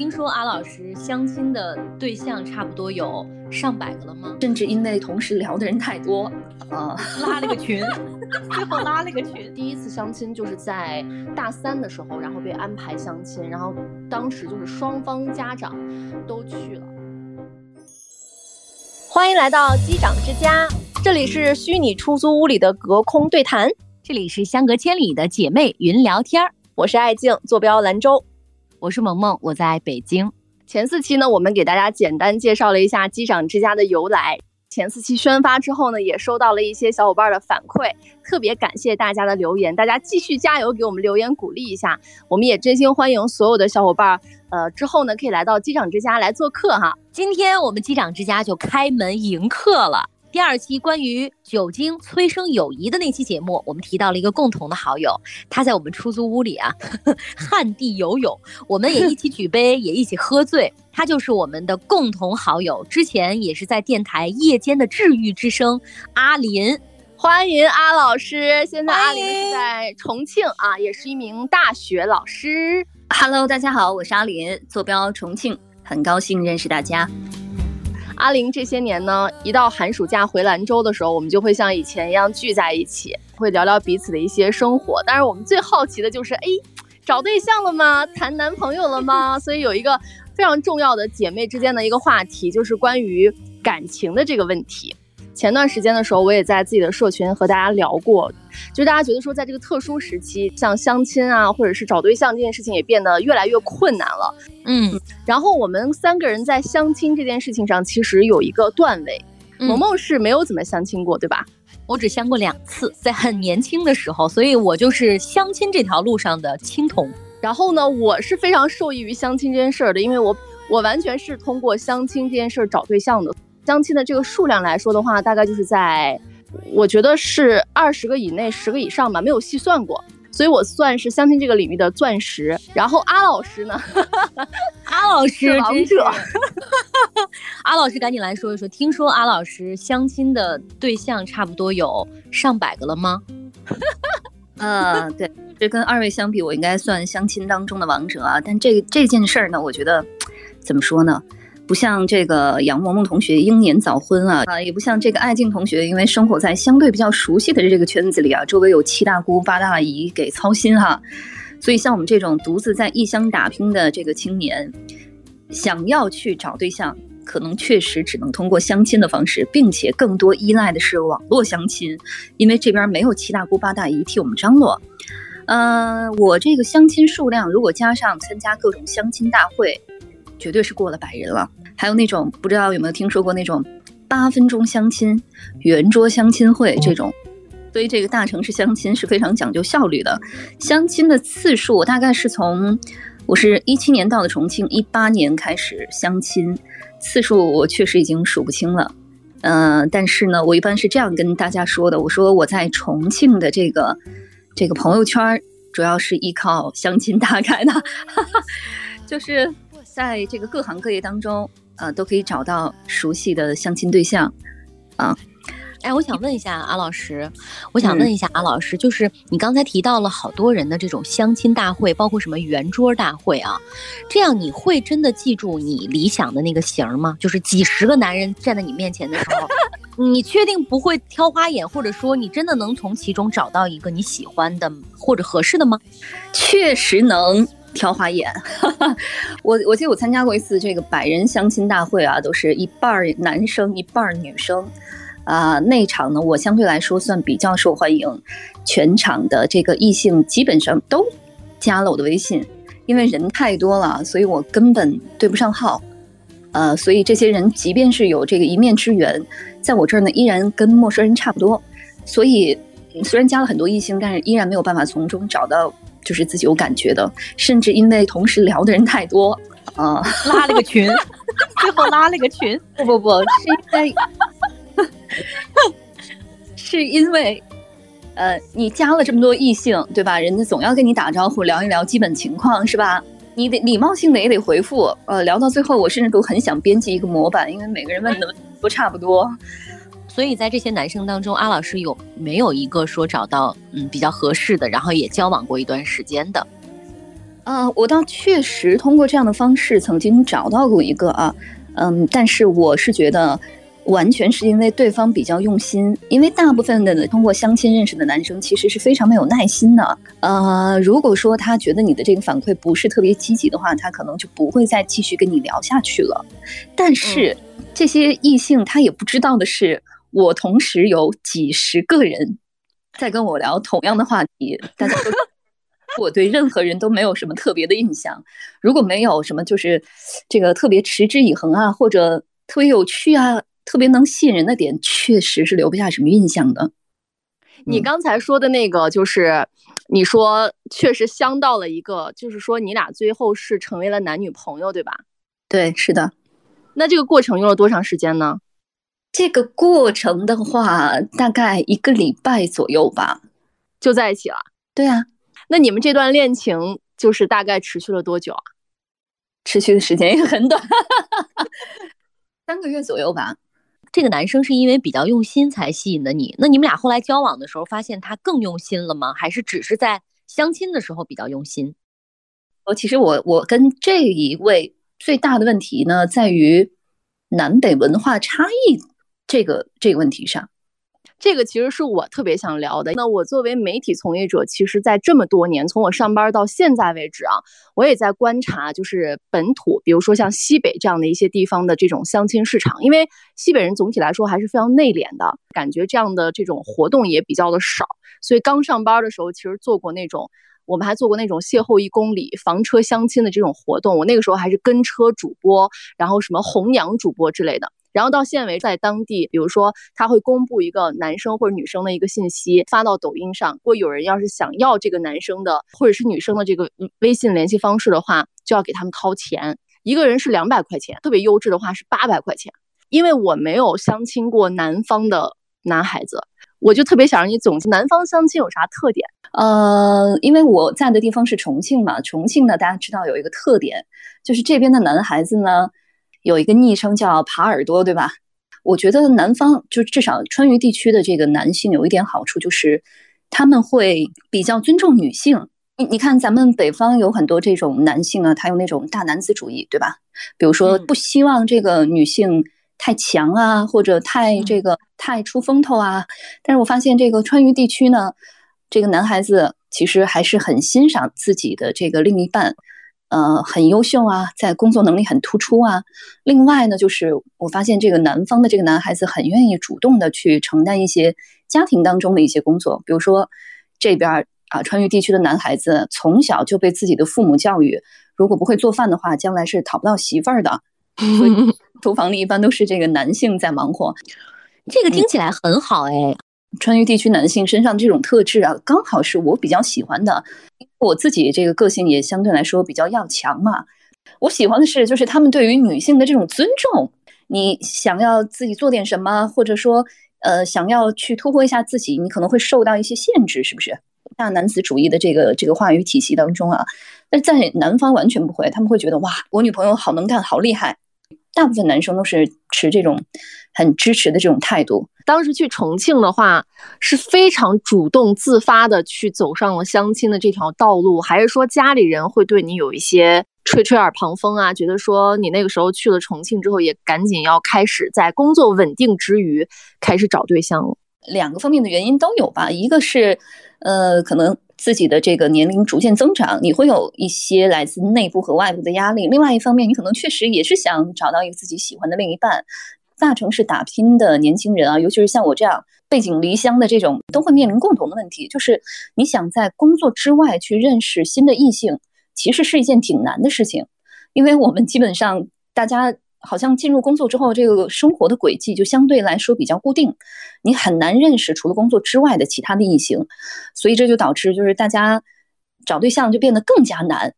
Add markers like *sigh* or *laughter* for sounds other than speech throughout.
听说阿老师相亲的对象差不多有上百个了吗？甚至因为同时聊的人太多，呃，拉了个群，*laughs* 最后拉了个群。第一次相亲就是在大三的时候，然后被安排相亲，然后当时就是双方家长都去了。欢迎来到机长之家，这里是虚拟出租屋里的隔空对谈，这里是相隔千里的姐妹云聊天儿。我是爱静，坐标兰州。我是萌萌，我在北京。前四期呢，我们给大家简单介绍了一下机长之家的由来。前四期宣发之后呢，也收到了一些小伙伴的反馈，特别感谢大家的留言，大家继续加油，给我们留言鼓励一下。我们也真心欢迎所有的小伙伴，呃，之后呢可以来到机长之家来做客哈。今天我们机长之家就开门迎客了。第二期关于酒精催生友谊的那期节目，我们提到了一个共同的好友，他在我们出租屋里啊，*laughs* 旱地游泳，我们也一起举杯，也一起喝醉。他就是我们的共同好友，之前也是在电台夜间的治愈之声，阿林，欢迎阿老师。现在阿林是在重庆啊，也是一名大学老师。Hello，大家好，我是阿林，坐标重庆，很高兴认识大家。阿玲这些年呢，一到寒暑假回兰州的时候，我们就会像以前一样聚在一起，会聊聊彼此的一些生活。但是我们最好奇的就是，哎，找对象了吗？谈男朋友了吗？所以有一个非常重要的姐妹之间的一个话题，就是关于感情的这个问题。前段时间的时候，我也在自己的社群和大家聊过，就是大家觉得说，在这个特殊时期，像相亲啊，或者是找对象这件事情也变得越来越困难了。嗯，然后我们三个人在相亲这件事情上，其实有一个段位。萌萌是没有怎么相亲过，对吧？我只相过两次，在很年轻的时候，所以我就是相亲这条路上的青铜。然后呢，我是非常受益于相亲这件事儿的，因为我我完全是通过相亲这件事儿找对象的。相亲的这个数量来说的话，大概就是在，我觉得是二十个以内，十个以上吧，没有细算过，所以我算是相亲这个领域的钻石。然后阿老师呢？*laughs* 阿老师王者。阿老师赶紧来说一说，听说阿老师相亲的对象差不多有上百个了吗？*laughs* 呃，对，这跟二位相比，我应该算相亲当中的王者啊。但这这件事儿呢，我觉得怎么说呢？不像这个杨萌萌同学英年早婚啊啊，也不像这个爱静同学，因为生活在相对比较熟悉的这个圈子里啊，周围有七大姑八大姨给操心哈，所以像我们这种独自在异乡打拼的这个青年，想要去找对象，可能确实只能通过相亲的方式，并且更多依赖的是网络相亲，因为这边没有七大姑八大姨替我们张罗。呃，我这个相亲数量，如果加上参加各种相亲大会。绝对是过了百人了，还有那种不知道有没有听说过那种八分钟相亲、圆桌相亲会这种，所以这个大城市相亲是非常讲究效率的。相亲的次数，我大概是从我是一七年到的重庆，一八年开始相亲，次数我确实已经数不清了。嗯，但是呢，我一般是这样跟大家说的，我说我在重庆的这个这个朋友圈，主要是依靠相亲打开的，*laughs* 就是。在这个各行各业当中，呃，都可以找到熟悉的相亲对象，啊，哎，我想问一下阿老师，我想问一下阿老师，就是你刚才提到了好多人的这种相亲大会，包括什么圆桌大会啊，这样你会真的记住你理想的那个型吗？就是几十个男人站在你面前的时候，*laughs* 你确定不会挑花眼，或者说你真的能从其中找到一个你喜欢的或者合适的吗？确实能。挑花眼，*laughs* 我我记得我参加过一次这个百人相亲大会啊，都是一半男生一半女生，啊，那场呢我相对来说算比较受欢迎，全场的这个异性基本上都加了我的微信，因为人太多了，所以我根本对不上号，呃，所以这些人即便是有这个一面之缘，在我这儿呢依然跟陌生人差不多，所以虽然加了很多异性，但是依然没有办法从中找到。就是自己有感觉的，甚至因为同时聊的人太多，啊，拉了个群，*laughs* 最后拉了个群。*laughs* 不不不，是因为，*laughs* 是因为，呃，你加了这么多异性，对吧？人家总要跟你打招呼，聊一聊基本情况，是吧？你得礼貌性的也得回复。呃，聊到最后，我甚至都很想编辑一个模板，因为每个人问的都差不多。所以在这些男生当中，阿老师有没有一个说找到嗯比较合适的，然后也交往过一段时间的？啊，我倒确实通过这样的方式曾经找到过一个啊，嗯，但是我是觉得。完全是因为对方比较用心，因为大部分的通过相亲认识的男生其实是非常没有耐心的。呃，如果说他觉得你的这个反馈不是特别积极的话，他可能就不会再继续跟你聊下去了。但是这些异性他也不知道的是，我同时有几十个人在跟我聊同样的话题，*laughs* 大家都我对任何人都没有什么特别的印象。如果没有什么就是这个特别持之以恒啊，或者特别有趣啊。特别能吸引人的点，确实是留不下什么印象的。你刚才说的那个，就是你说确实相到了一个，就是说你俩最后是成为了男女朋友，对吧？对，是的。那这个过程用了多长时间呢？这个过程的话，大概一个礼拜左右吧，就在一起了。对啊。那你们这段恋情就是大概持续了多久啊？持续的时间也很短，*laughs* 三个月左右吧。这个男生是因为比较用心才吸引的你，那你们俩后来交往的时候，发现他更用心了吗？还是只是在相亲的时候比较用心？哦，其实我我跟这一位最大的问题呢，在于南北文化差异这个这个问题上。这个其实是我特别想聊的。那我作为媒体从业者，其实，在这么多年，从我上班到现在为止啊，我也在观察，就是本土，比如说像西北这样的一些地方的这种相亲市场。因为西北人总体来说还是非常内敛的，感觉这样的这种活动也比较的少。所以刚上班的时候，其实做过那种，我们还做过那种邂逅一公里、房车相亲的这种活动。我那个时候还是跟车主播，然后什么红娘主播之类的。然后到现为，在当地，比如说他会公布一个男生或者女生的一个信息，发到抖音上。如果有人要是想要这个男生的或者是女生的这个微信联系方式的话，就要给他们掏钱。一个人是两百块钱，特别优质的话是八百块钱。因为我没有相亲过南方的男孩子，我就特别想让你总结南方相亲有啥特点。呃，因为我在的地方是重庆嘛，重庆呢，大家知道有一个特点，就是这边的男孩子呢。有一个昵称叫“耙耳朵”，对吧？我觉得南方就至少川渝地区的这个男性有一点好处，就是他们会比较尊重女性。你你看，咱们北方有很多这种男性啊，他有那种大男子主义，对吧？比如说不希望这个女性太强啊，或者太这个太出风头啊。但是我发现这个川渝地区呢，这个男孩子其实还是很欣赏自己的这个另一半。呃，很优秀啊，在工作能力很突出啊。另外呢，就是我发现这个南方的这个男孩子很愿意主动的去承担一些家庭当中的一些工作，比如说这边啊，川渝地区的男孩子从小就被自己的父母教育，如果不会做饭的话，将来是讨不到媳妇儿的。*laughs* 所以厨房里一般都是这个男性在忙活。*laughs* 这个听起来很好哎。川渝地区男性身上这种特质啊，刚好是我比较喜欢的。我自己这个个性也相对来说比较要强嘛。我喜欢的是，就是他们对于女性的这种尊重。你想要自己做点什么，或者说，呃，想要去突破一下自己，你可能会受到一些限制，是不是？大男子主义的这个这个话语体系当中啊，但在南方完全不会，他们会觉得哇，我女朋友好能干，好厉害。大部分男生都是持这种很支持的这种态度。当时去重庆的话，是非常主动自发的去走上了相亲的这条道路，还是说家里人会对你有一些吹吹耳旁风啊？觉得说你那个时候去了重庆之后，也赶紧要开始在工作稳定之余开始找对象了。两个方面的原因都有吧，一个是，呃，可能。自己的这个年龄逐渐增长，你会有一些来自内部和外部的压力。另外一方面，你可能确实也是想找到一个自己喜欢的另一半。大城市打拼的年轻人啊，尤其是像我这样背井离乡的这种，都会面临共同的问题，就是你想在工作之外去认识新的异性，其实是一件挺难的事情，因为我们基本上大家。好像进入工作之后，这个生活的轨迹就相对来说比较固定，你很难认识除了工作之外的其他的异性，所以这就导致就是大家找对象就变得更加难。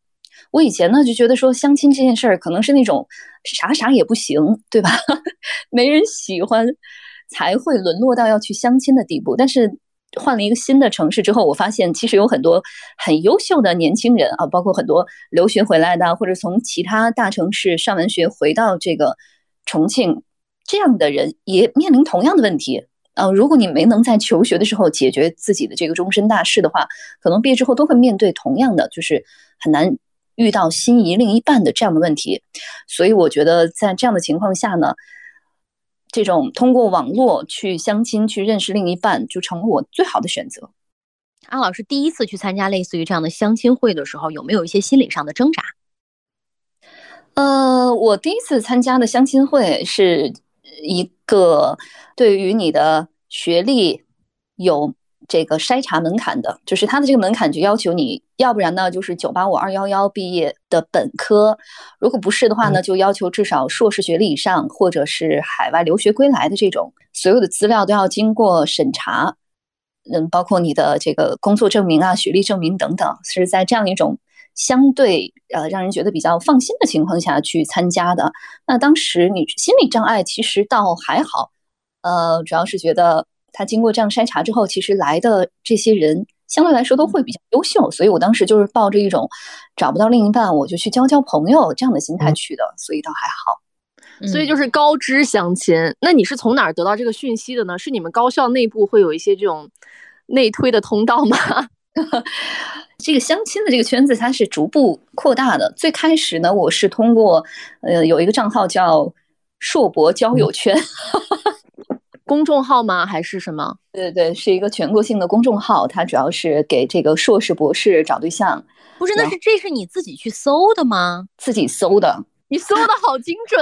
我以前呢就觉得说相亲这件事儿可能是那种啥啥也不行，对吧？*laughs* 没人喜欢才会沦落到要去相亲的地步，但是。换了一个新的城市之后，我发现其实有很多很优秀的年轻人啊，包括很多留学回来的，或者从其他大城市上完学回到这个重庆这样的人，也面临同样的问题啊。如果你没能在求学的时候解决自己的这个终身大事的话，可能毕业之后都会面对同样的，就是很难遇到心仪另一半的这样的问题。所以我觉得在这样的情况下呢，这种通过网络去相亲去认识另一半，就成了我最好的选择。安老师第一次去参加类似于这样的相亲会的时候，有没有一些心理上的挣扎？呃，我第一次参加的相亲会是一个对于你的学历有这个筛查门槛的，就是他的这个门槛就要求你要不然呢就是九八五二幺幺毕业的本科，如果不是的话呢，就要求至少硕士学历以上，或者是海外留学归来的这种，所有的资料都要经过审查，嗯，包括你的这个工作证明啊、学历证明等等，是在这样一种。相对呃，让人觉得比较放心的情况下去参加的。那当时你心理障碍其实倒还好，呃，主要是觉得他经过这样筛查之后，其实来的这些人相对来说都会比较优秀，所以我当时就是抱着一种找不到另一半我就去交交朋友这样的心态去的，所以倒还好。所以就是高知相亲。那你是从哪儿得到这个讯息的呢？是你们高校内部会有一些这种内推的通道吗？*laughs* *laughs* 这个相亲的这个圈子，它是逐步扩大的。最开始呢，我是通过呃有一个账号叫“硕博交友圈”，公众号吗？还是什么？对对对，是一个全国性的公众号，它主要是给这个硕士、博士找对象。不是，那是这是你自己去搜的吗？自己搜的。你搜的好精准。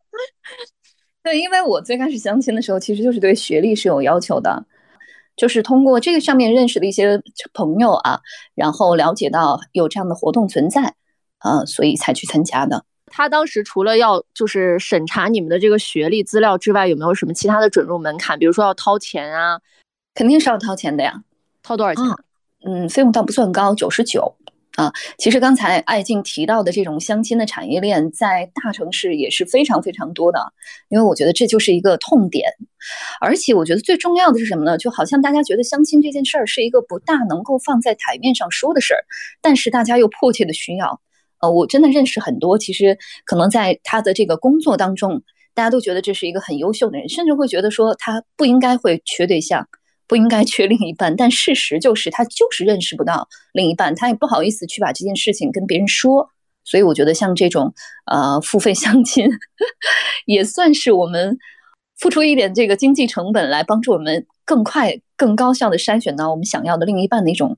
*laughs* 对，因为我最开始相亲的时候，其实就是对学历是有要求的。就是通过这个上面认识的一些朋友啊，然后了解到有这样的活动存在，呃，所以才去参加的。他当时除了要就是审查你们的这个学历资料之外，有没有什么其他的准入门槛？比如说要掏钱啊？肯定是要掏钱的呀。掏多少钱？嗯，费用倒不算高，九十九。啊，其实刚才艾静提到的这种相亲的产业链，在大城市也是非常非常多的，因为我觉得这就是一个痛点，而且我觉得最重要的是什么呢？就好像大家觉得相亲这件事儿是一个不大能够放在台面上说的事儿，但是大家又迫切的需要。我真的认识很多，其实可能在他的这个工作当中，大家都觉得这是一个很优秀的人，甚至会觉得说他不应该会缺对象。不应该缺另一半，但事实就是他就是认识不到另一半，他也不好意思去把这件事情跟别人说，所以我觉得像这种呃付费相亲，也算是我们付出一点这个经济成本来帮助我们更快、更高效的筛选到我们想要的另一半的一种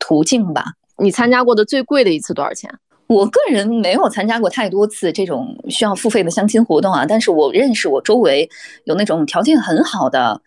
途径吧。你参加过的最贵的一次多少钱？我个人没有参加过太多次这种需要付费的相亲活动啊，但是我认识我周围有那种条件很好的。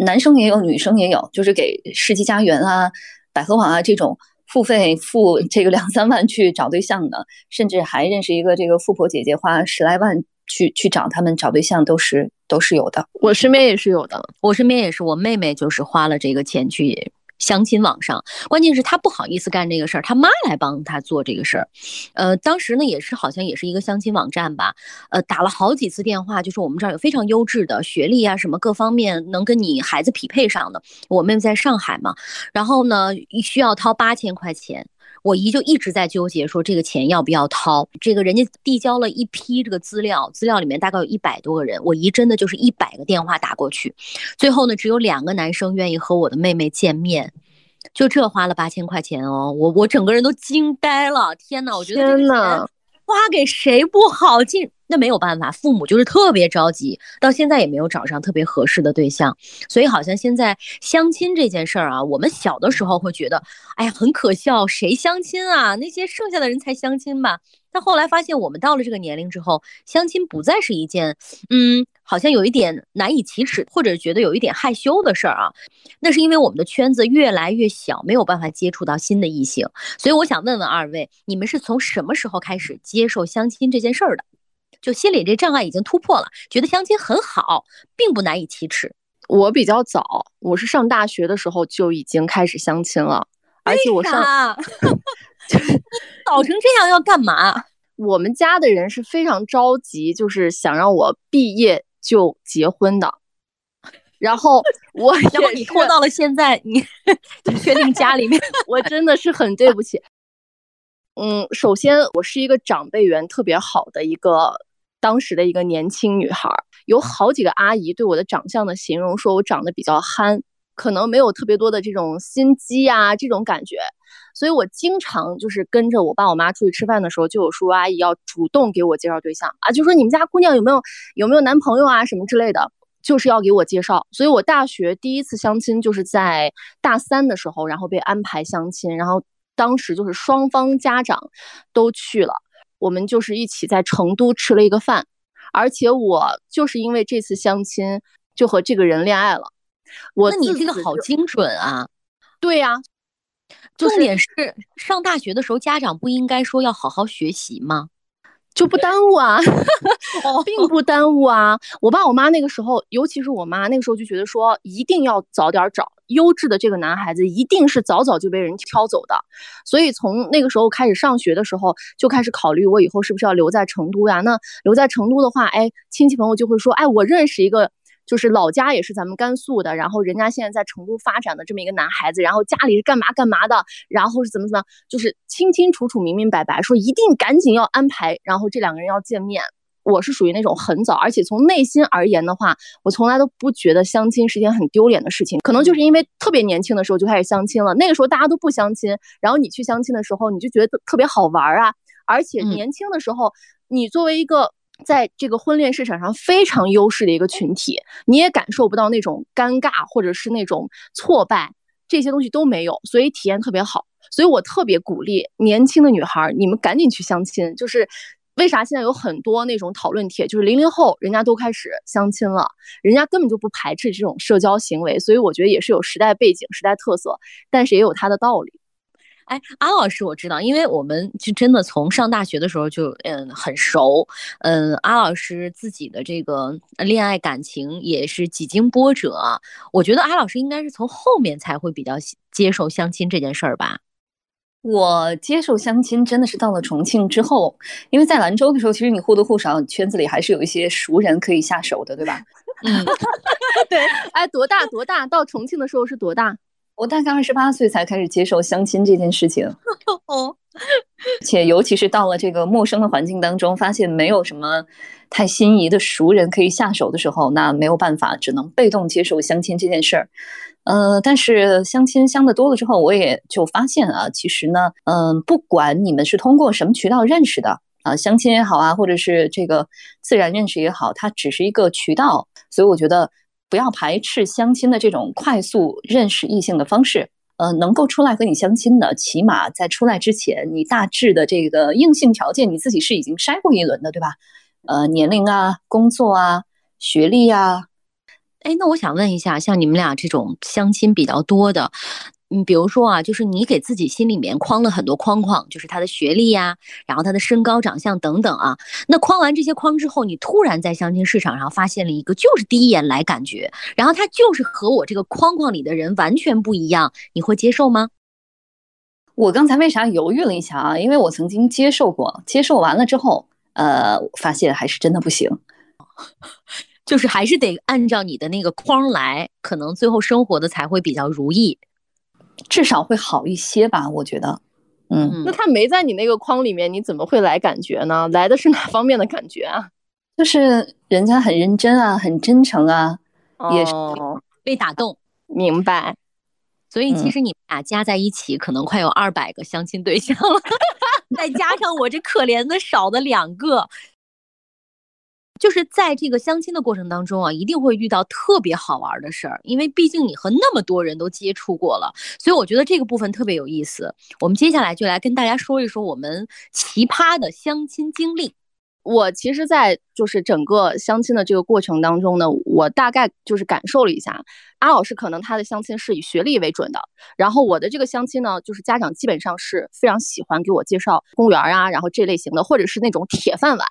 男生也有，女生也有，就是给世纪佳缘啊、百合网啊这种付费付这个两三万去找对象的，甚至还认识一个这个富婆姐姐花十来万去去找他们找对象，都是都是有的。我身边也是有的，我身边也是，我妹妹就是花了这个钱去。相亲网上，关键是他不好意思干这个事儿，他妈来帮他做这个事儿。呃，当时呢也是好像也是一个相亲网站吧，呃，打了好几次电话，就是我们这儿有非常优质的学历啊，什么各方面能跟你孩子匹配上的。我妹妹在上海嘛，然后呢需要掏八千块钱。我姨就一直在纠结，说这个钱要不要掏？这个人家递交了一批这个资料，资料里面大概有一百多个人，我姨真的就是一百个电话打过去，最后呢，只有两个男生愿意和我的妹妹见面，就这花了八千块钱哦，我我整个人都惊呆了，天呐，我觉得天呐，花给谁不好，进。那没有办法，父母就是特别着急，到现在也没有找上特别合适的对象，所以好像现在相亲这件事儿啊，我们小的时候会觉得，哎呀，很可笑，谁相亲啊？那些剩下的人才相亲吧。但后来发现，我们到了这个年龄之后，相亲不再是一件，嗯，好像有一点难以启齿，或者觉得有一点害羞的事儿啊。那是因为我们的圈子越来越小，没有办法接触到新的异性。所以我想问问二位，你们是从什么时候开始接受相亲这件事儿的？就心理这障碍已经突破了，觉得相亲很好，并不难以启齿。我比较早，我是上大学的时候就已经开始相亲了，而且我上 *laughs* 早成这样要干嘛？我们家的人是非常着急，就是想让我毕业就结婚的。然后 *laughs* 我，然后你拖到了现在，你 *laughs* 确定家里面，*laughs* 我真的是很对不起。嗯，首先我是一个长辈缘特别好的一个。当时的一个年轻女孩，有好几个阿姨对我的长相的形容，说我长得比较憨，可能没有特别多的这种心机啊这种感觉，所以我经常就是跟着我爸我妈出去吃饭的时候，就有叔叔阿姨要主动给我介绍对象啊，就说你们家姑娘有没有有没有男朋友啊什么之类的，就是要给我介绍。所以我大学第一次相亲就是在大三的时候，然后被安排相亲，然后当时就是双方家长都去了，我们就是一起在成都吃了一个饭，而且我就是因为这次相亲就和这个人恋爱了。我那你这个好精准啊！对呀、就重点是上大学的时候，家长不应该说要好好学习吗？*laughs* 就不耽误啊，*laughs* 哦并不耽误啊。我爸我妈那个时候，尤其是我妈那个时候就觉得说，一定要早点找优质的这个男孩子，一定是早早就被人挑走的。所以从那个时候开始上学的时候，就开始考虑我以后是不是要留在成都呀？那留在成都的话，哎，亲戚朋友就会说，哎，我认识一个。就是老家也是咱们甘肃的，然后人家现在在成都发展的这么一个男孩子，然后家里是干嘛干嘛的，然后是怎么怎么，就是清清楚楚、明明白白，说一定赶紧要安排，然后这两个人要见面。我是属于那种很早，而且从内心而言的话，我从来都不觉得相亲是件很丢脸的事情。可能就是因为特别年轻的时候就开始相亲了，那个时候大家都不相亲，然后你去相亲的时候，你就觉得特特别好玩啊。而且嗯年轻的时候，你作为一个在这个婚恋市场上非常优势的一个群体，你也感受不到那种尴尬或者是那种挫败，这些东西都没有，所以体验特别好。所以我特别鼓励年轻的女孩，你们赶紧去相亲。就是为啥现在有很多那种讨论帖，就是零零后人家都开始相亲了，人家根本就不排斥这种社交行为。所以我觉得也是有时代背景、时代特色，但是也有它的道理。哎，安老师我知道，因为我们就真的从上大学的时候就嗯很熟，嗯，安老师自己的这个恋爱感情也是几经波折啊。我觉得安老师应该是从后面才会比较接受相亲这件事儿吧？我接受相亲真的是到了重庆之后，因为在兰州的时候，其实你或多或少圈子里还是有一些熟人可以下手的，对吧？嗯，*laughs* 对，哎，多大多大？到重庆的时候是多大？我大概二十八岁才开始接受相亲这件事情，*laughs* 哦，*laughs* 且尤其是到了这个陌生的环境当中，发现没有什么太心仪的熟人可以下手的时候，那没有办法，只能被动接受相亲这件事儿。呃，但是相亲相的多了之后，我也就发现啊，其实呢，嗯、不管你们是通过什么渠道认识的啊，相亲也好啊，或者是这个自然认识也好，它只是一个渠道，所以我觉得不要排斥相亲的这种快速认识异性的方式。呃，能够出来和你相亲的，起码在出来之前，你大致的这个硬性条件你自己是已经筛过一轮的，对吧？呃，年龄啊，工作啊，学历啊，哎，那我想问一下，像你们俩这种相亲比较多的，嗯，比如说啊，就是你给自己心里面框了很多框框，就是他的学历呀、然后他的身高、长相等等啊。那框完这些框之后，你突然在相亲市场上发现了一个，就是第一眼来感觉，然后他就是和我这个框框里的人完全不一样，你会接受吗？我刚才为啥犹豫了一下啊？因为我曾经接受过，接受完了之后，呃，发现还是真的不行。就是还是得按照你的那个框来，可能最后生活的才会比较如意。至少会好一些吧，我觉得。嗯，嗯那他没在你那个框里面，你怎么会来感觉呢？*laughs* 来的是哪方面的感觉啊？就是人家很认真啊，很真诚啊，也是哦被打动。明白。所以其嗯实你们俩加在一起，可能快有二百个相亲对象了，*laughs* 再加上我这可怜的少的两个，就是在这个相亲的过程当中啊，一定会遇到特别好玩的事儿，因为毕竟你和那么多人都接触过了，所以我觉得这个部分特别有意思。我们接下来就来跟大家说一说我们奇葩的相亲经历。我其实，在就是整个相亲的这个过程当中呢，我大概就是感受了一下，阿老师可能他的相亲是以学历为准的，然后我的这个相亲呢，就是家长基本上是非常喜欢给我介绍公务员啊，然后这类型的，或者是那种铁饭碗。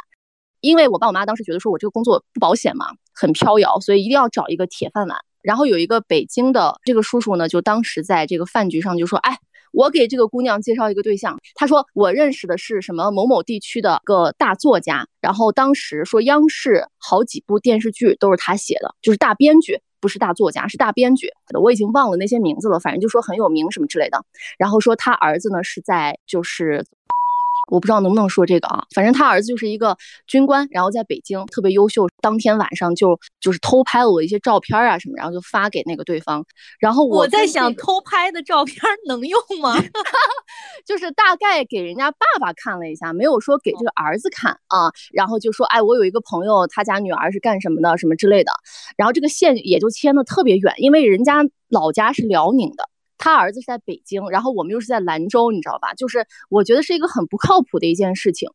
因为我爸我妈当时觉得说我这个工作不保险嘛，很飘摇，所以一定要找一个铁饭碗。然后有一个北京的这个叔叔呢，就当时在这个饭局上就说：“哎，我给这个姑娘介绍一个对象。”他说：“我认识的是什么某某地区的个大作家，然后当时说央视好几部电视剧都是他写的，就是大编剧，不是大作家，是大编剧。我已经忘了那些名字了，反正就说很有名什么之类的。然后说他儿子呢是在就是我不知道能不能说这个啊，反正他儿子就是一个军官，然后在北京特别优秀。当天晚上就就是偷拍了我一些照片啊什么，然后就发给那个对方。然后我在想，偷拍的照片能用吗？*laughs* 就是大概给人家爸爸看了一下，没有说给这个儿子看啊。然后就说，哎，我有一个朋友，他家女儿是干什么的，什么之类的。然后这个线也就牵的特别远，因为人家老家是辽宁的。他儿子是在北京，然后我们又是在兰州，你知道吧？就是我觉得是一个很不靠谱的一件事情。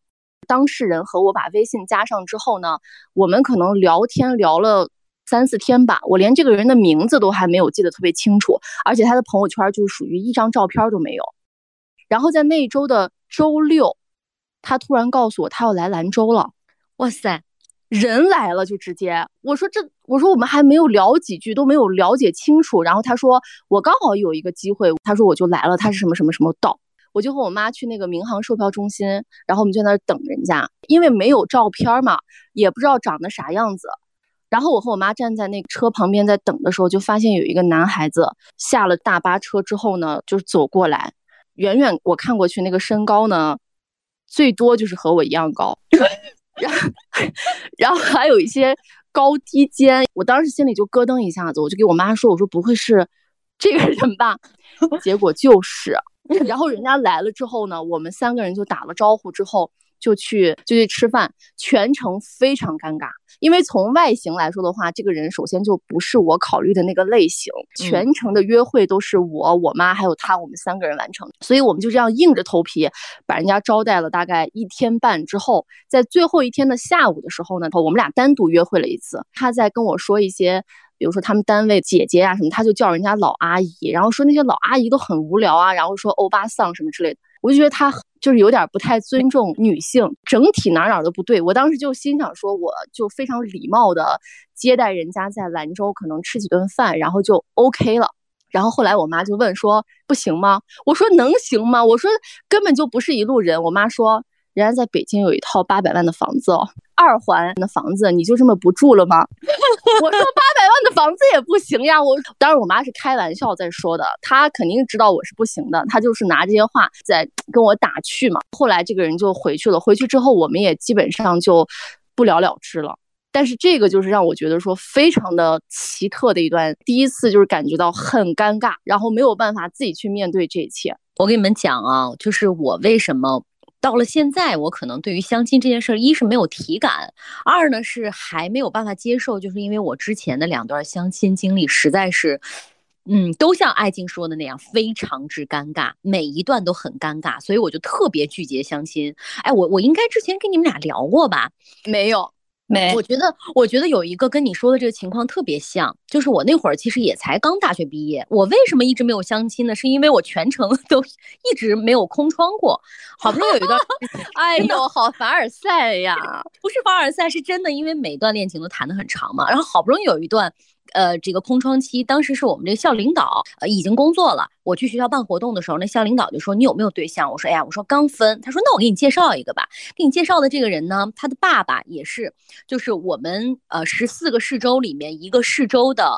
当事人和我把微信加上之后呢，我们可能聊天聊了三四天吧，我连这个人的名字都还没有记得特别清楚，而且他的朋友圈就是属于一张照片都没有。然后在那一周的周六，他突然告诉我他要来兰州了。哇塞！人来了就直接，我说这，我说我们还没有聊几句，都没有了解清楚。然后他说我刚好有一个机会，他说我就来了。他是什么什么什么道，我就和我妈去那个民航售票中心，然后我们就在那等人家，因为没有照片嘛，也不知道长得啥样子。然后我和我妈站在那个车旁边在等的时候，就发现有一个男孩子下了大巴车之后呢，就是走过来，远远我看过去那个身高呢，最多就是和我一样高。*laughs* 然后，然后还有一些高低肩，我当时心里就咯噔一下子，我就给我妈说：“我说不会是这个人吧？”结果就是。然后人家来了之后呢，我们三个人就打了招呼之后。就去就去吃饭，全程非常尴尬，因为从外形来说的话，这个人首先就不是我考虑的那个类型。全程的约会都是我、我妈还有他，我们三个人完成，所以我们就这样硬着头皮把人家招待了大概一天半之后，在最后一天的下午的时候呢，我们俩单独约会了一次。他在跟我说一些，比如说他们单位姐姐啊什么，他就叫人家老阿姨，然后说那些老阿姨都很无聊啊，然后说欧巴桑什么之类的。我就觉得他就是有点不太尊重女性，整体哪哪都不对。我当时就心想说，我就非常礼貌的接待人家在兰州，可能吃几顿饭，然后就 OK 了。然后后来我妈就问说，不行吗？我说能行吗？我说根本就不是一路人。我妈说。人家在北京有一套八百万的房子哦，二环的房子，你就这么不住了吗？*laughs* 我说八百万的房子也不行呀，我当然我妈是开玩笑在说的，她肯定知道我是不行的，她就是拿这些话在跟我打趣嘛。后来这个人就回去了，回去之后我们也基本上就不了了之了。但是这个就是让我觉得说非常的奇特的一段，第一次就是感觉到很尴尬，然后没有办法自己去面对这一切。我跟你们讲啊，就是我为什么。到了现在，我可能对于相亲这件事儿，一是没有体感，二呢是还没有办法接受，就是因为我之前的两段相亲经历实在是，嗯，都像艾静说的那样，非常之尴尬，每一段都很尴尬，所以我就特别拒绝相亲。哎，我我应该之前跟你们俩聊过吧？没有。没，我觉得，我觉得有一个跟你说的这个情况特别像，就是我那会儿其实也才刚大学毕业，我为什么一直没有相亲呢？是因为我全程 *laughs* 都一直没有空窗过，好不容易有一段，*laughs* 哎呦，好凡尔赛呀！不是凡尔赛，是真的，因为每段恋情都谈得很长嘛，然后好不容易有一段。呃，这个空窗期，当时是我们这个校领导，呃，已经工作了。我去学校办活动的时候，那校领导就说：“你有没有对象？”我说：“哎呀，我说刚分。”他说：“那我给你介绍一个吧。给你介绍的这个人呢，他的爸爸也是，就是我们呃十四个市州里面一个市州的。”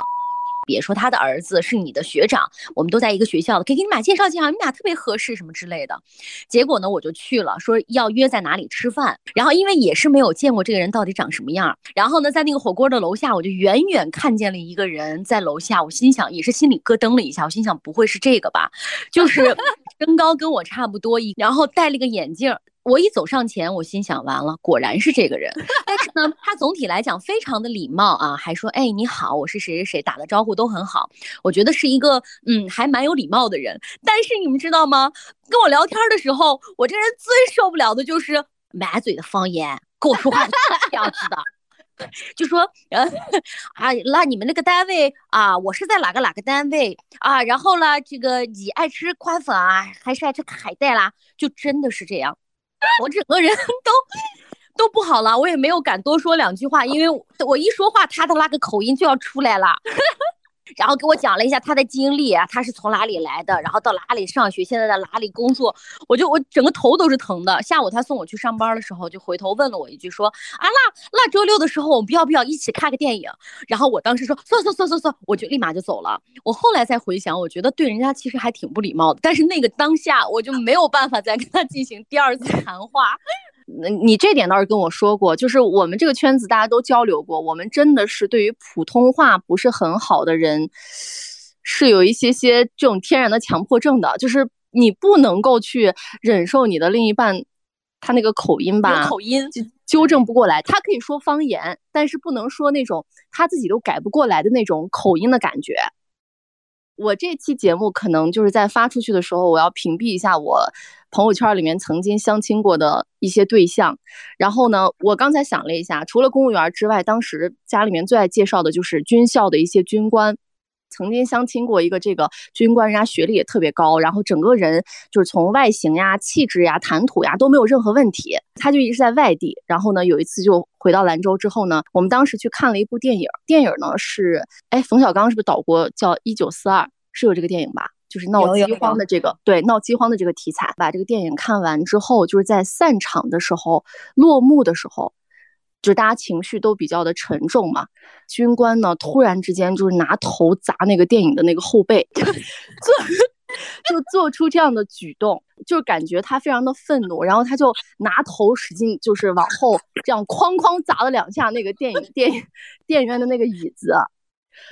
别说他的儿子是你的学长，我们都在一个学校的，可以给你俩介绍介绍，你们俩特别合适什么之类的。结果呢，我就去了，说要约在哪里吃饭。然后因为也是没有见过这个人到底长什么样，然后呢，在那个火锅的楼下，我就远远看见了一个人在楼下，我心想也是心里咯噔了一下，我心想不会是这个吧？就是 *laughs* 身高跟我差不多一，然后戴了个眼镜。我一走上前，我心想完了，果然是这个人。*laughs* 但是呢，他总体来讲非常的礼貌啊，还说哎你好，我是谁谁谁，打的招呼都很好。我觉得是一个嗯还蛮有礼貌的人。但是你们知道吗？跟我聊天的时候，我这人最受不了的就是满嘴的方言，跟我说话这样子的，*laughs* 就说呃啊那你们那个单位啊，我是在哪个哪个单位啊？然后呢，这个你爱吃宽粉啊，还是爱吃海带啦？就真的是这样。我整个人都都不好了，我也没有敢多说两句话，因为我一说话，他的那个口音就要出来了。然后给我讲了一下他的经历啊，他是从哪里来的，然后到哪里上学，现在在哪里工作，我就我整个头都是疼的。下午他送我去上班的时候，就回头问了我一句，说啊，那那周六的时候我们要不要一起看个电影？然后我当时说算算算算算，我就立马就走了。我后来再回想，我觉得对人家其实还挺不礼貌的，但是那个当下我就没有办法再跟他进行第二次谈话。那你这点倒是跟我说过，就是我们这个圈子大家都交流过，我们真的是对于普通话不是很好的人，是有一些些这种天然的强迫症的，就是你不能够去忍受你的另一半他那个口音吧，口音就纠正不过来。他可以说方言，但是不能说那种他自己都改不过来的那种口音的感觉。我这期节目可能就是在发出去的时候，我要屏蔽一下我朋友圈里面曾经相亲过的一些对象。然后呢，我刚才想了一下，除了公务员之外，当时家里面最爱介绍的就是军校的一些军官。曾经相亲过一个这个军官，人家学历也特别高，然后整个人就是从外形呀、气质呀、谈吐呀都没有任何问题。他就一直在外地，然后呢，有一次就回到兰州之后呢，我们当时去看了一部电影，电影呢是，哎，冯小刚是不是导过叫《一九四二》？是有这个电影吧？就是闹饥荒的这个，对，闹饥荒的这个题材。把这个电影看完之后，就是在散场的时候，落幕的时候。就是大家情绪都比较的沉重嘛，军官呢突然之间就是拿头砸那个电影的那个后背，*laughs* 做就做出这样的举动，就是感觉他非常的愤怒，然后他就拿头使劲就是往后这样哐哐砸了两下那个电影电影电影院的那个椅子，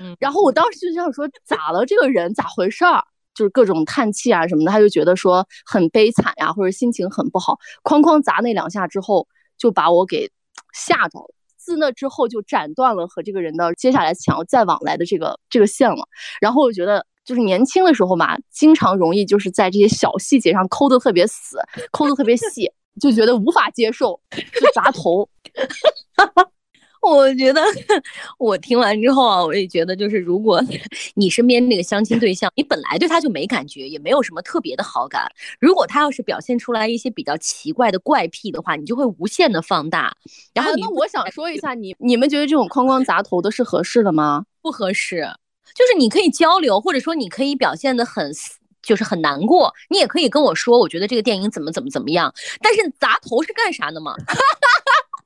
嗯，然后我当时就想说咋了这个人咋回事儿，就是各种叹气啊什么的，他就觉得说很悲惨呀或者心情很不好，哐哐砸那两下之后就把我给。吓着了，自那之后就斩断了和这个人的接下来想要再往来的这个这个线了。然后我觉得，就是年轻的时候嘛，经常容易就是在这些小细节上抠的特别死，抠的特别细，*laughs* 就觉得无法接受，就砸头。*laughs* 我觉得，*laughs* 我听完之后啊，我也觉得，就是如果 *laughs* 你身边那个相亲对象，你本来对他就没感觉，也没有什么特别的好感，如果他要是表现出来一些比较奇怪的怪癖的话，你就会无限的放大。然后，那我想说一下，你你们觉得这种哐哐砸头的是合适的吗？不合适，就是你可以交流，或者说你可以表现的很，就是很难过，你也可以跟我说，我觉得这个电影怎么怎么怎么样。但是砸头是干啥的嘛？*laughs*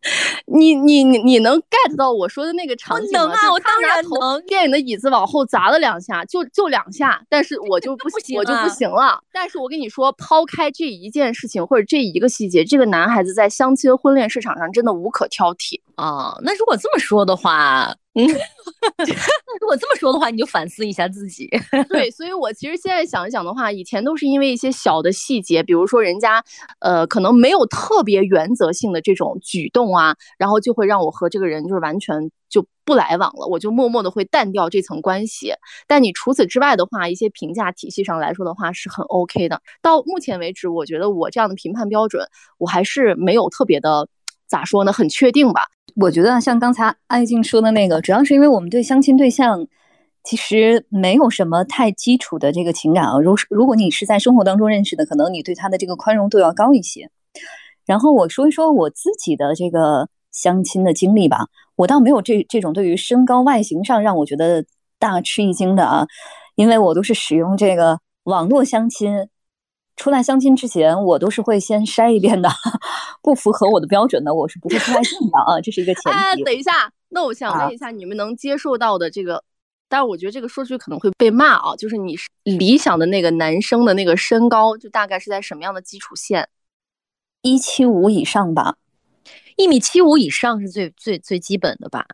*laughs* 你你你你能 get 到我说的那个场景吗？能啊，我当然能。电影的椅子往后砸了两下，就就两下，但是我就不行，我就不行了。但是我跟你说，抛开这一件事情或者这一个细节，这个男孩子在相亲婚恋市场上真的无可挑剔啊。那如果这么说的话。*laughs* 嗯，*laughs* 如果这么说的话，你就反思一下自己。*laughs* 对，所以我其实现在想一想的话，以前都是因为一些小的细节，比如说人家，呃，可能没有特别原则性的这种举动啊，然后就会让我和这个人就是完全就不来往了，我就默默的会淡掉这层关系。但你除此之外的话，一些评价体系上来说的话是很 OK 的。到目前为止，我觉得我这样的评判标准，我还是没有特别的。咋说呢？很确定吧？我觉得像刚才艾静说的那个，主要是因为我们对相亲对象其实没有什么太基础的这个情感啊。如如果你是在生活当中认识的，可能你对他的这个宽容度要高一些。然后我说一说我自己的这个相亲的经历吧，我倒没有这这种对于身高外形上让我觉得大吃一惊的啊，因为我都是使用这个网络相亲。出来相亲之前，我都是会先筛一遍的，*laughs* 不符合我的标准的，我是不会出来见的啊，这是一个前提。等一下，那我想问一下，你们能接受到的这个，但是我觉得这个说出去可能会被骂啊，就是你理想的那个男生的那个身高，就大概是在什么样的基础线？一七五以上吧，一米七五以上是最最最基本的吧？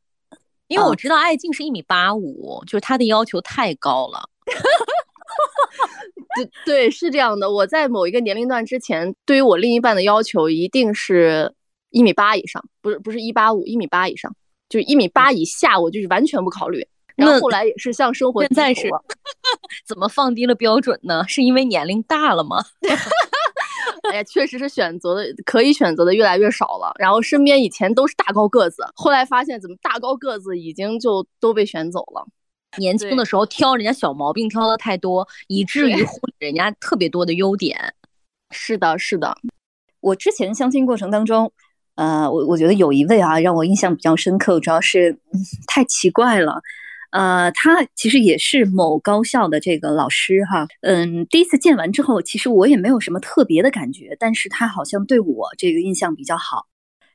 因为我知道艾静是一米八五，就是他的要求太高了。*laughs* *laughs* 对对，是这样的。我在某一个年龄段之前，对于我另一半的要求一定是一米八以上，不是不是一八五，一米八以上，就是一米八以下，我就是完全不考虑。然后后来也是向生活现在是 *laughs* 怎么放低了标准呢？是因为年龄大了吗？*laughs* 哎呀，确实是选择的可以选择的越来越少了。然后身边以前都是大高个子，后来发现怎么大高个子已经就都被选走了。年轻的时候挑人家小毛病挑的太多，以至于忽略人家特别多的优点。*laughs* 是的，是的。我之前相亲过程当中，呃，我我觉得有一位啊，让我印象比较深刻，主要是太奇怪了。呃，他其实也是某高校的这个老师哈。嗯，第一次见完之后，其实我也没有什么特别的感觉，但是他好像对我这个印象比较好。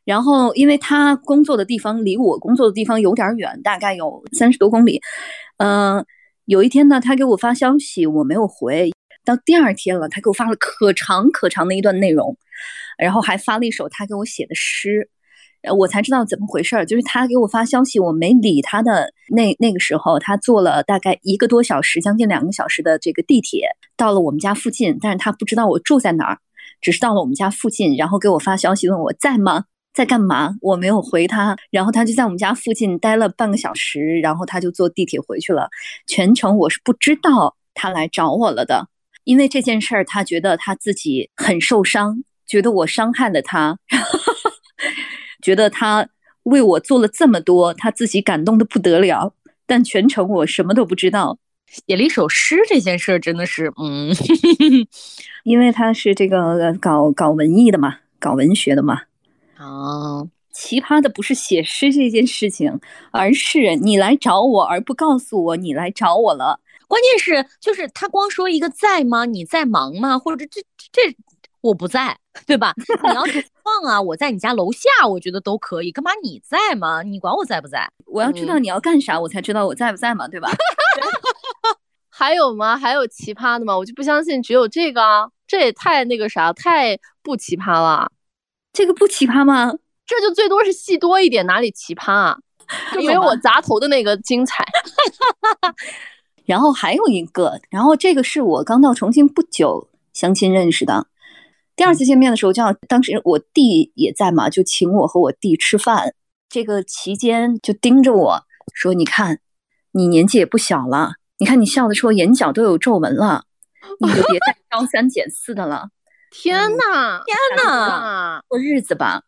然后，因为他工作的地方离我工作的地方有点远，大概有三十多公里。嗯，有一天呢，他给我发消息，我没有回。到第二天了，他给我发了可长可长的一段内容，然后还发了一首他给我写的诗。我才知道怎么回事儿，就是他给我发消息，我没理他的那那个时候，他坐了大概一个多小时，将近两个小时的这个地铁到了我们家附近，但是他不知道我住在哪儿，只是到了我们家附近，然后给我发消息问我在吗？在干嘛？我没有回他，然后他就在我们家附近待了半个小时，然后他就坐地铁回去了。全程我是不知道他来找我了的，因为这件事儿，他觉得他自己很受伤，觉得我伤害了他，*laughs* 觉得他为我做了这么多，他自己感动的不得了。但全程我什么都不知道，写了一首诗，这件事儿真的是，嗯，*laughs* 因为他是这个搞搞文艺的嘛，搞文学的嘛。哦，奇葩的不是写诗这件事情，而是你来找我而不告诉我你来找我了。关键是就是他光说一个在吗？你在忙吗？或者这这我不在，对吧？你要是 *laughs* 放啊，我在你家楼下，我觉得都可以。干嘛你在吗？你管我在不在？我要知道你要干啥，我才知道我在不在嘛，对吧？*laughs* 还有吗？还有奇葩的吗？我就不相信只有这个啊，这也太那个啥，太不奇葩了。这个不奇葩吗？这就最多是戏多一点，哪里奇葩啊？就没有我砸头的那个精彩。*laughs* 然后还有一个，然后这个是我刚到重庆不久相亲认识的。第二次见面的时候，就要当时我弟也在嘛，就请我和我弟吃饭。这个期间就盯着我说：“你看，你年纪也不小了，你看你笑的时候眼角都有皱纹了，你就别再 *laughs* 挑三拣四的了。”天呐，天呐，过日子吧！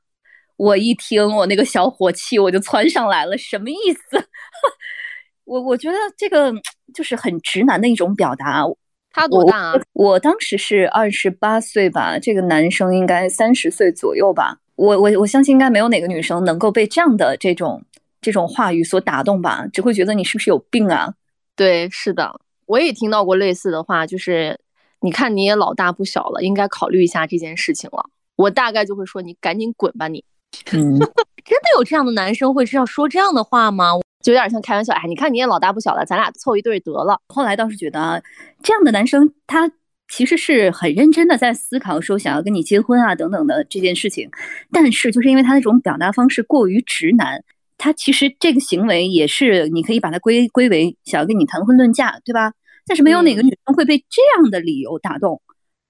我一听，我那个小火气我就窜上来了。什么意思？*laughs* 我我觉得这个就是很直男的一种表达。他多大啊？我当时是二十八岁吧，这个男生应该三十岁左右吧。我我我相信应该没有哪个女生能够被这样的这种这种话语所打动吧，只会觉得你是不是有病啊？对，是的，我也听到过类似的话，就是。你看你也老大不小了，应该考虑一下这件事情了。我大概就会说你赶紧滚吧，你。嗯，*laughs* 真的有这样的男生会是要说这样的话吗？就有点像开玩笑。哎，你看你也老大不小了，咱俩凑一对得了。后来倒是觉得这样的男生他其实是很认真的在思考说想要跟你结婚啊等等的这件事情，但是就是因为他那种表达方式过于直男，他其实这个行为也是你可以把它归归为想要跟你谈婚论嫁，对吧？但是没有哪个女生会被这样的理由打动。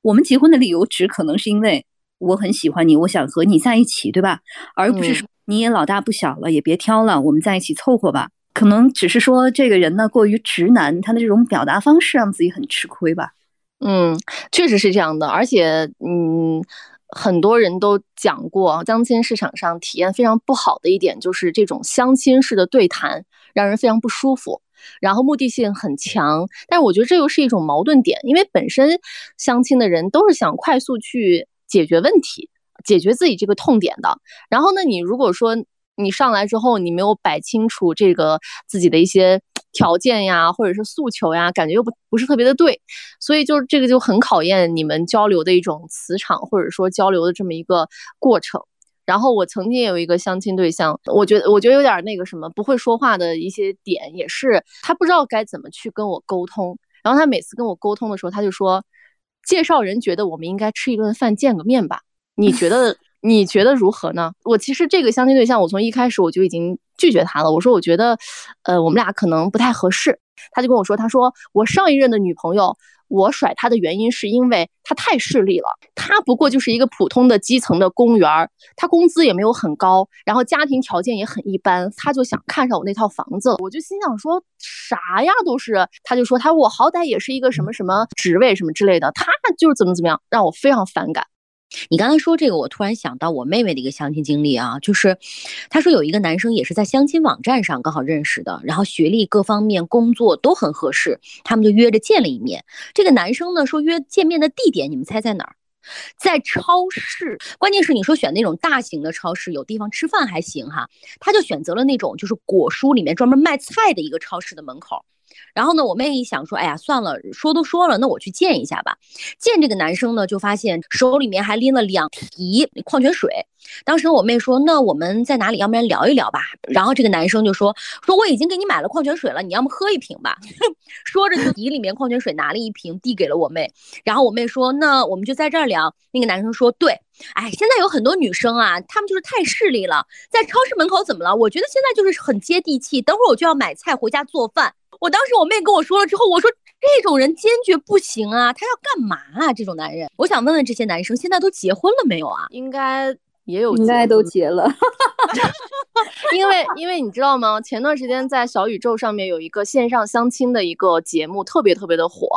我们结婚的理由只可能是因为我很喜欢你，我想和你在一起，对吧？而不是说你也老大不小了，也别挑了，我们在一起凑合吧。可能只是说这个人呢过于直男，他的这种表达方式让自己很吃亏吧。嗯，确实是这样的。而且，嗯，很多人都讲过，相亲市场上体验非常不好的一点就是这种相亲式的对谈让人非常不舒服。然后目的性很强，但是我觉得这又是一种矛盾点，因为本身相亲的人都是想快速去解决问题，解决自己这个痛点的。然后呢，你如果说你上来之后，你没有摆清楚这个自己的一些条件呀，或者是诉求呀，感觉又不不是特别的对，所以就是这个就很考验你们交流的一种磁场，或者说交流的这么一个过程。然后我曾经也有一个相亲对象，我觉得我觉得有点那个什么不会说话的一些点，也是他不知道该怎么去跟我沟通。然后他每次跟我沟通的时候，他就说，介绍人觉得我们应该吃一顿饭见个面吧？你觉得你觉得如何呢？我其实这个相亲对象，我从一开始我就已经拒绝他了。我说我觉得，呃，我们俩可能不太合适。他就跟我说，他说我上一任的女朋友。我甩他的原因是因为他太势利了，他不过就是一个普通的基层的公务员，他工资也没有很高，然后家庭条件也很一般，他就想看上我那套房子，我就心想说啥呀都是，他就说他我好歹也是一个什么什么职位什么之类的，他就是怎么怎么样，让我非常反感。你刚才说这个，我突然想到我妹妹的一个相亲经历啊，就是她说有一个男生也是在相亲网站上刚好认识的，然后学历各方面工作都很合适，他们就约着见了一面。这个男生呢说约见面的地点，你们猜在哪儿？在超市，关键是你说选那种大型的超市，有地方吃饭还行哈，他就选择了那种就是果蔬里面专门卖菜的一个超市的门口。然后呢，我妹一想说，哎呀，算了，说都说了，那我去见一下吧。见这个男生呢，就发现手里面还拎了两提矿泉水。当时我妹说，那我们在哪里？要不然聊一聊吧。然后这个男生就说，说我已经给你买了矿泉水了，你要么喝一瓶吧。说着就提里面矿泉水拿了一瓶递给了我妹。然后我妹说，那我们就在这儿聊。那个男生说，对，哎，现在有很多女生啊，她们就是太势利了，在超市门口怎么了？我觉得现在就是很接地气。等会儿我就要买菜回家做饭。我当时我妹跟我说了之后，我说这种人坚决不行啊，他要干嘛啊？这种男人，我想问问这些男生现在都结婚了没有啊？*laughs* 应该。也有应该都结了，*laughs* 因为因为你知道吗？前段时间在小宇宙上面有一个线上相亲的一个节目，特别特别的火。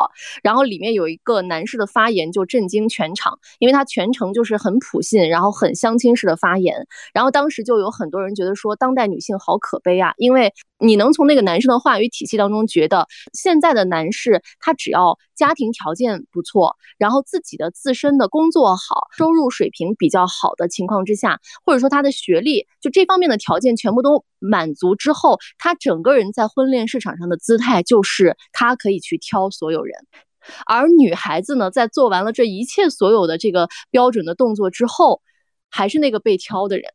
然后里面有一个男士的发言就震惊全场，因为他全程就是很普信，然后很相亲式的发言。然后当时就有很多人觉得说，当代女性好可悲啊，因为。你能从那个男生的话语体系当中觉得，现在的男士他只要家庭条件不错，然后自己的自身的工作好，收入水平比较好的情况之下，或者说他的学历就这方面的条件全部都满足之后，他整个人在婚恋市场上的姿态就是他可以去挑所有人，而女孩子呢，在做完了这一切所有的这个标准的动作之后，还是那个被挑的人。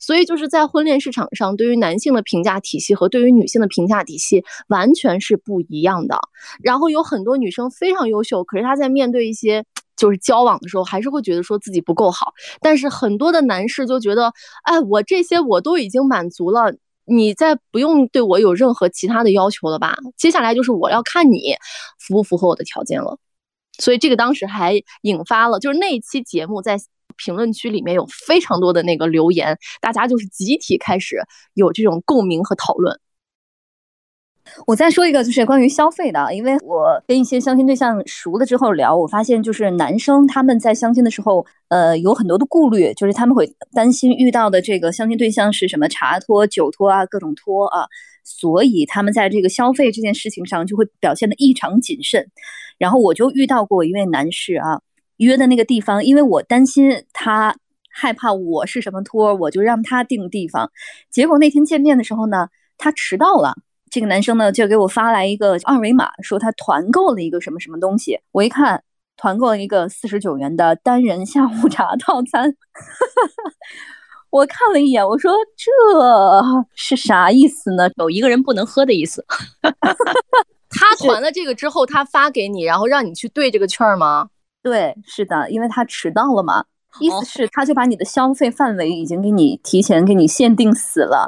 所以就是在婚恋市场上，对于男性的评价体系和对于女性的评价体系完全是不一样的。然后有很多女生非常优秀，可是她在面对一些就是交往的时候，还是会觉得说自己不够好。但是很多的男士就觉得，哎，我这些我都已经满足了，你再不用对我有任何其他的要求了吧？接下来就是我要看你符不符合我的条件了。所以这个当时还引发了，就是那一期节目在。评论区里面有非常多的那个留言，大家就是集体开始有这种共鸣和讨论。我再说一个，就是关于消费的，因为我跟一些相亲对象熟了之后聊，我发现就是男生他们在相亲的时候，呃，有很多的顾虑，就是他们会担心遇到的这个相亲对象是什么茶托、酒托啊，各种托啊，所以他们在这个消费这件事情上就会表现的异常谨慎。然后我就遇到过一位男士啊。约的那个地方，因为我担心他害怕我是什么托，我就让他定地方。结果那天见面的时候呢，他迟到了。这个男生呢就给我发来一个二维码，说他团购了一个什么什么东西。我一看，团购了一个四十九元的单人下午茶套餐。*laughs* 我看了一眼，我说这是啥意思呢？有一个人不能喝的意思。*laughs* 他团了这个之后，他发给你，然后让你去兑这个券吗？对，是的，因为他迟到了嘛，意思是他就把你的消费范围已经给你提前给你限定死了。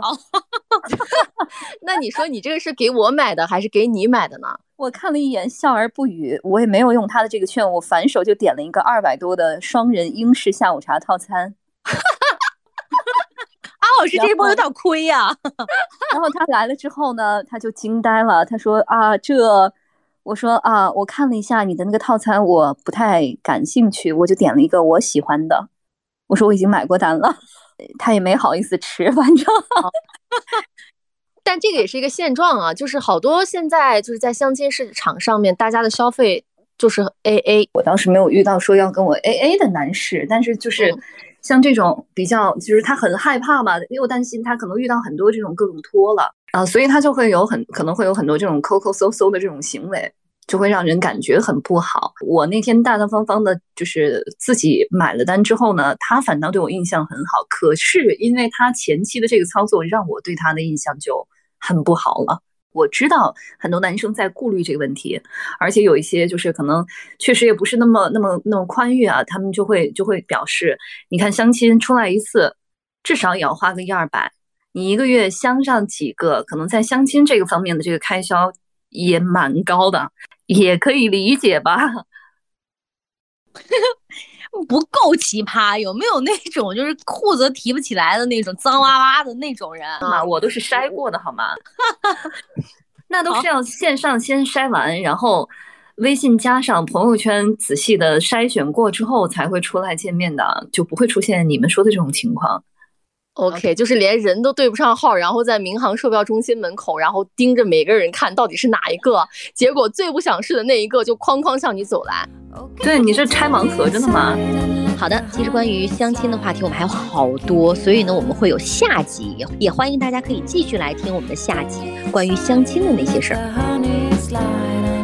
*laughs* 那你说你这个是给我买的还是给你买的呢？我看了一眼，笑而不语。我也没有用他的这个券，我反手就点了一个二百多的双人英式下午茶套餐。阿老师这一波有点亏呀。*laughs* 然后他来了之后呢，他就惊呆了，他说啊这。我说啊，我看了一下你的那个套餐，我不太感兴趣，我就点了一个我喜欢的。我说我已经买过单了，*laughs* 他也没好意思吃，反正。*laughs* 但这个也是一个现状啊，就是好多现在就是在相亲市场上面，大家的消费就是 A A。我当时没有遇到说要跟我 A A 的男士，但是就是像这种比较，就是他很害怕嘛，又担心他可能遇到很多这种各种托了。啊，所以他就会有很可能会有很多这种抠抠搜搜的这种行为，就会让人感觉很不好。我那天大大方方的，就是自己买了单之后呢，他反倒对我印象很好。可是因为他前期的这个操作，让我对他的印象就很不好了。我知道很多男生在顾虑这个问题，而且有一些就是可能确实也不是那么那么那么宽裕啊，他们就会就会表示，你看相亲出来一次，至少也要花个一二百。你一个月相上几个，可能在相亲这个方面的这个开销也蛮高的，也可以理解吧？*laughs* 不够奇葩，有没有那种就是裤子提不起来的那种脏哇哇的那种人啊？我都是筛过的，好吗？*laughs* 那都是要线上先筛完，然后微信加上朋友圈仔细的筛选过之后才会出来见面的，就不会出现你们说的这种情况。OK，就是连人都对不上号，然后在民航售票中心门口，然后盯着每个人看到底是哪一个，结果最不想试的那一个就哐哐向你走来。对，你是拆盲盒，真的吗？好的，其实关于相亲的话题我们还有好多，所以呢我们会有下集，也欢迎大家可以继续来听我们的下集关于相亲的那些事儿。